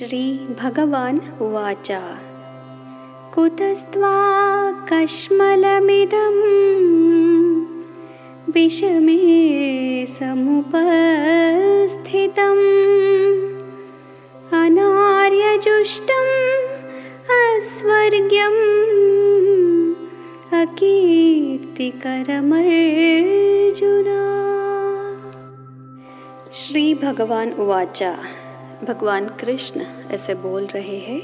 श्रीभगवान् उवाच। कुतस्त्वा कश्मलमिदं विषमे समुपस्थितम्। अनार्यजुष्टम् अस्वर्ग्यम् अकीर्तिकरमर्जुना। श्री भगवान उवाचा भगवान कृष्ण ऐसे बोल रहे हैं,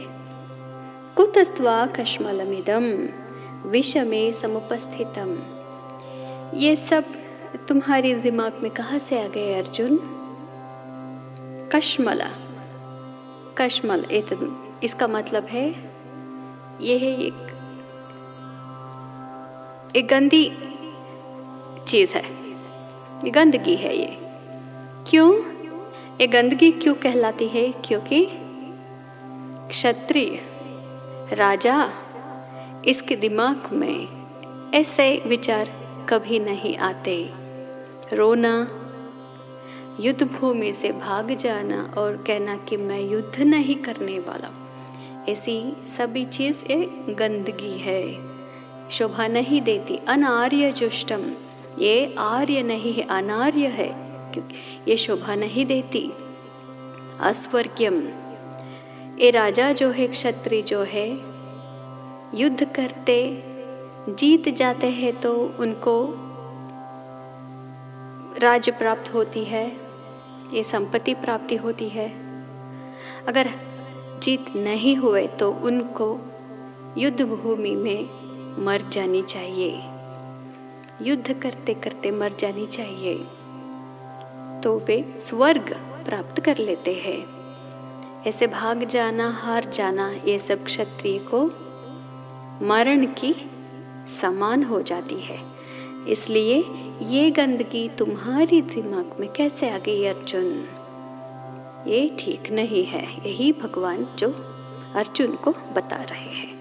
कुतस्त्वा कश्मलमिदम विषमे समुपस्थितम। ये सब तुम्हारे दिमाग में कहाँ से आ गए अर्जुन? कश्मला, कश्मल इसका मतलब है ये है एक एक गंदी चीज़ है, गंदगी है ये। क्यों? ये गंदगी क्यों कहलाती है? क्योंकि क्षत्रिय राजा इसके दिमाग में ऐसे विचार कभी नहीं आते। रोना युद्ध भूमि से भाग जाना और कहना कि मैं युद्ध नहीं करने वाला, ऐसी सभी चीज़ एक गंदगी है। शोभा नहीं देती, अनार्य जुष्टम ये आर्य नहीं है, अनार्य है। ये शोभा नहीं देती। अस्वर्ग्यम ये राजा जो है, क्षत्रिय जो है, युद्ध करते, जीत जाते हैं तो उनको राज्य प्राप्त होती है, ये संपत्ति प्राप्ति होती है। अगर जीत नहीं हुए तो उनको युद्ध भूमि में मर जानी चाहिए। युद्ध करते करते मर जानी चाहिए। तो वे स्वर्ग प्राप्त कर लेते हैं। ऐसे भाग जाना, हार जाना, ये सब क्षत्रिय को मरण की समान हो जाती है। इसलिए ये गंदगी तुम्हारी दिमाग में कैसे आ गई अर्जुन? ये ठीक नहीं है। यही भगवान जो अर्जुन को बता रहे हैं।